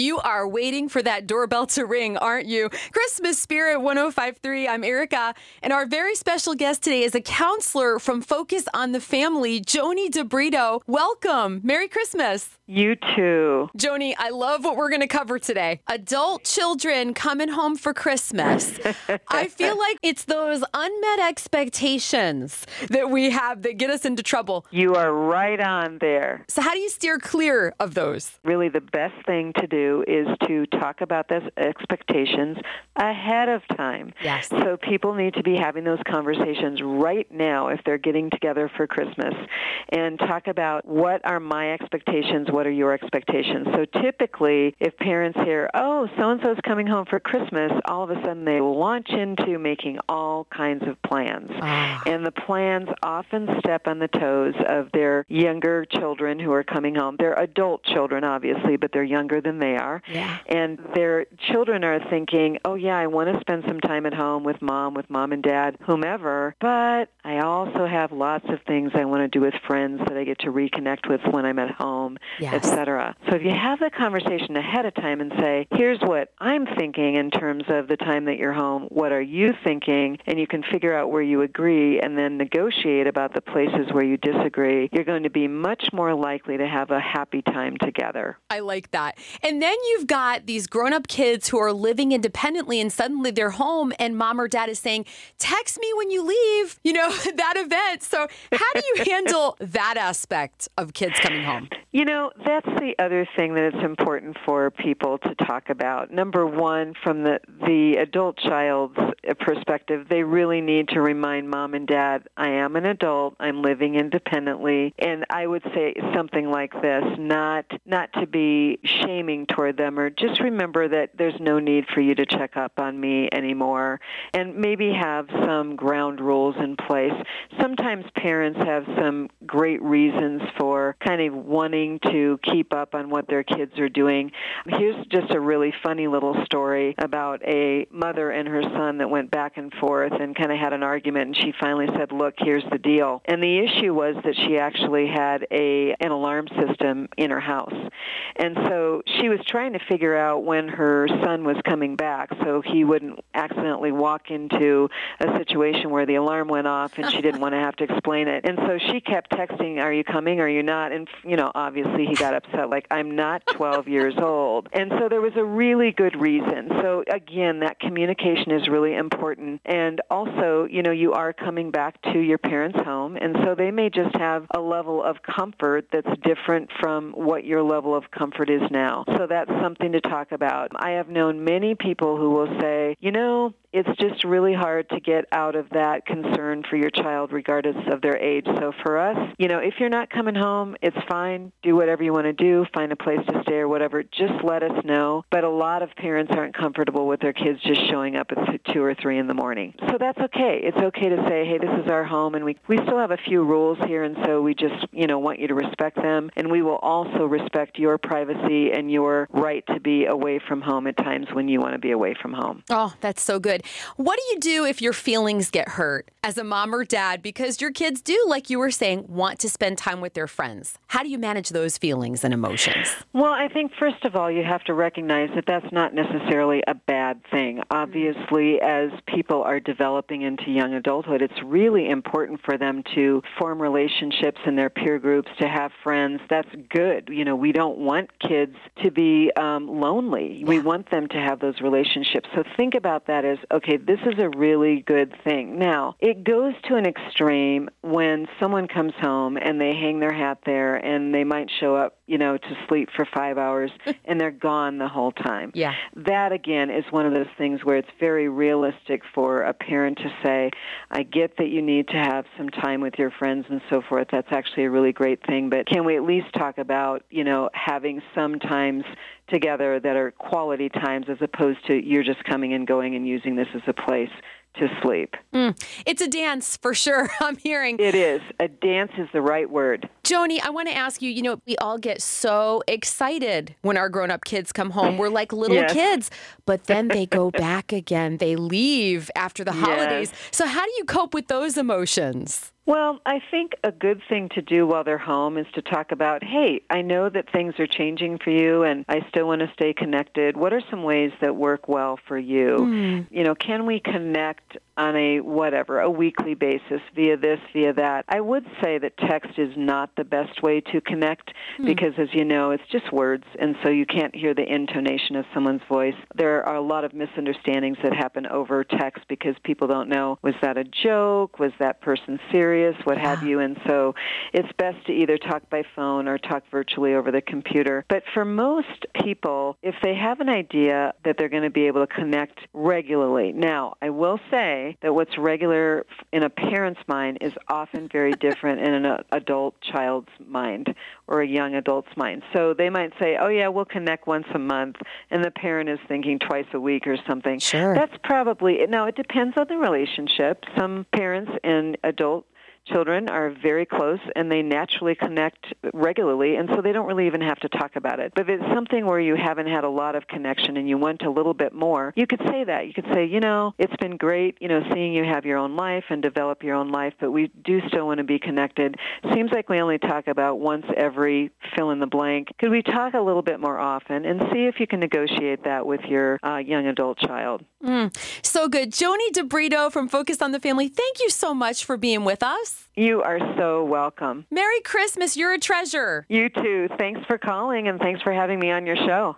You are waiting for that doorbell to ring, aren't you? Christmas Spirit 1053. I'm Erica, and our very special guest today is a counselor from Focus on the Family, Joannie DeBrito. Welcome. Merry Christmas. You too. Joannie, I love what we're going to cover today. Adult children coming home for Christmas. I feel like it's those unmet expectations that we have that get us into trouble. You are right on there. So, how do you steer clear of those? Really, the best thing to do is to talk about those expectations ahead of time. Yes. So, people need to be having those conversations right now if they're getting together for Christmas and talk about what are my expectations, what are your expectations. So, typically, if parents hear, oh, so and so is coming home for Christmas, all of a sudden they launch into making all kinds of plans. Ah. And the plans often step on the toes of their younger children who are coming home. They're adult children, obviously, but they're younger than they are. Yeah. And their children are thinking, oh, yeah, I want to spend some time at home with mom, with mom and dad, whomever, but I also have lots of things I want to do with friends that I get to reconnect with when I'm at home, Yes. etc. So if you have the conversation ahead of time and say, here's what I'm thinking in terms of the time that you're home, what are you thinking, and you can figure out where you agree and then negotiate about the places where you disagree, you're going to be much more likely to have a happy time together. I like that. And then you've got these grown up kids who are living independently and suddenly they're home and mom or dad is saying, text me when you leave, you know, that event. So, how do you handle that aspect of kids coming home? You know, that's the other thing that it's important for people to talk about. Number one, from the, the adult child's uh, perspective, they really need to remind mom and dad, I am an adult, I'm living independently, and I would say something like this, not not to be shaming toward them or just remember that there's no need for you to check up on me anymore and maybe have some ground rules in place. Sometimes parents have some great reasons for kind of wanting to keep up on what their kids are doing. Here's just a really funny little story about a mother and her son that went back and forth and kind of had an argument and she finally said, "Look, here's the deal." And the issue was that she actually had a an alarm system in her house. And so she was trying to figure out when her son was coming back so he wouldn't accidentally walk into a situation where the alarm went off and she didn't want to have to explain it. And so she kept texting, "Are you coming? Are you not?" And you know, obviously he got upset like, "I'm not 12 years old." And so there was a really good reason. So again, that communication is really important. And also, you know, you are coming back to your parents' home and so they may just have a level of comfort that's different from what your level of comfort is now. So that's something to talk about. I have known many people who will say, you know, it's just really hard to get out of that concern for your child regardless of their age. So for us, you know, if you're not coming home, it's fine. Do whatever you want to do, find a place to stay or whatever. Just let us know. But a lot of parents aren't comfortable with their kids just showing up at 2 or 3 in the morning. So that's okay. It's okay to say, "Hey, this is our home and we we still have a few rules here and so we just, you know, want you to respect them and we will also respect your privacy and your right to be away from home at times when you want to be away from home." Oh, that's so good. What do you do if your feelings get hurt as a mom or dad because your kids do, like you were saying, want to spend time with their friends? How do you manage those feelings and emotions? Well, I think first of all, you have to recognize that that's not necessarily a bad thing. Obviously, as people are developing into young adulthood, it's really important for them to form relationships in their peer groups, to have friends. That's good. You know, we don't want kids to be um, lonely. We want them to have those relationships. So think about that as, okay, this is a really good thing. Now, it goes to an extreme when someone comes home and they hang their hat there and they might show up, you know, to sleep for five hours and they're gone the whole time. Yeah. That, again, is one of those things where it's very realistic for a parent to say, I get that you need to have some time with your friends and so forth. That's actually a really great thing. But can we at least talk about, you know, having some times together that are quality times as opposed to you're just coming and going and using this as a place to sleep. Mm, it's a dance for sure, I'm hearing. It is. A dance is the right word. Joannie, I want to ask you, you know, we all get so excited when our grown up kids come home. We're like little Yes. kids, but then they go back again. They leave after the Yes. holidays. So, how do you cope with those emotions? Well, I think a good thing to do while they're home is to talk about, hey, I know that things are changing for you and I still want to stay connected. What are some ways that work well for you? Mm. You know, can we connect on a whatever, a weekly basis via this, via that. I would say that text is not the best way to connect mm. because as you know, it's just words and so you can't hear the intonation of someone's voice. There are a lot of misunderstandings that happen over text because people don't know was that a joke, was that person serious, what yeah. have you. And so it's best to either talk by phone or talk virtually over the computer. But for most people, if they have an idea that they're going to be able to connect regularly. Now, I will say that what's regular in a parent's mind is often very different in an uh, adult child's mind or a young adult's mind. So they might say, "Oh yeah, we'll connect once a month," and the parent is thinking twice a week or something. Sure. That's probably now. It depends on the relationship. Some parents and adult children are very close and they naturally connect regularly and so they don't really even have to talk about it. But if it's something where you haven't had a lot of connection and you want a little bit more, you could say that. You could say, you know, it's been great, you know, seeing you have your own life and develop your own life, but we do still want to be connected. Seems like we only talk about once every fill in the blank. Could we talk a little bit more often and see if you can negotiate that with your uh, young adult child? Mm, so good. Joannie DeBrito from Focus on the Family, thank you so much for being with us. You are so welcome. Merry Christmas. You're a treasure. You too. Thanks for calling and thanks for having me on your show.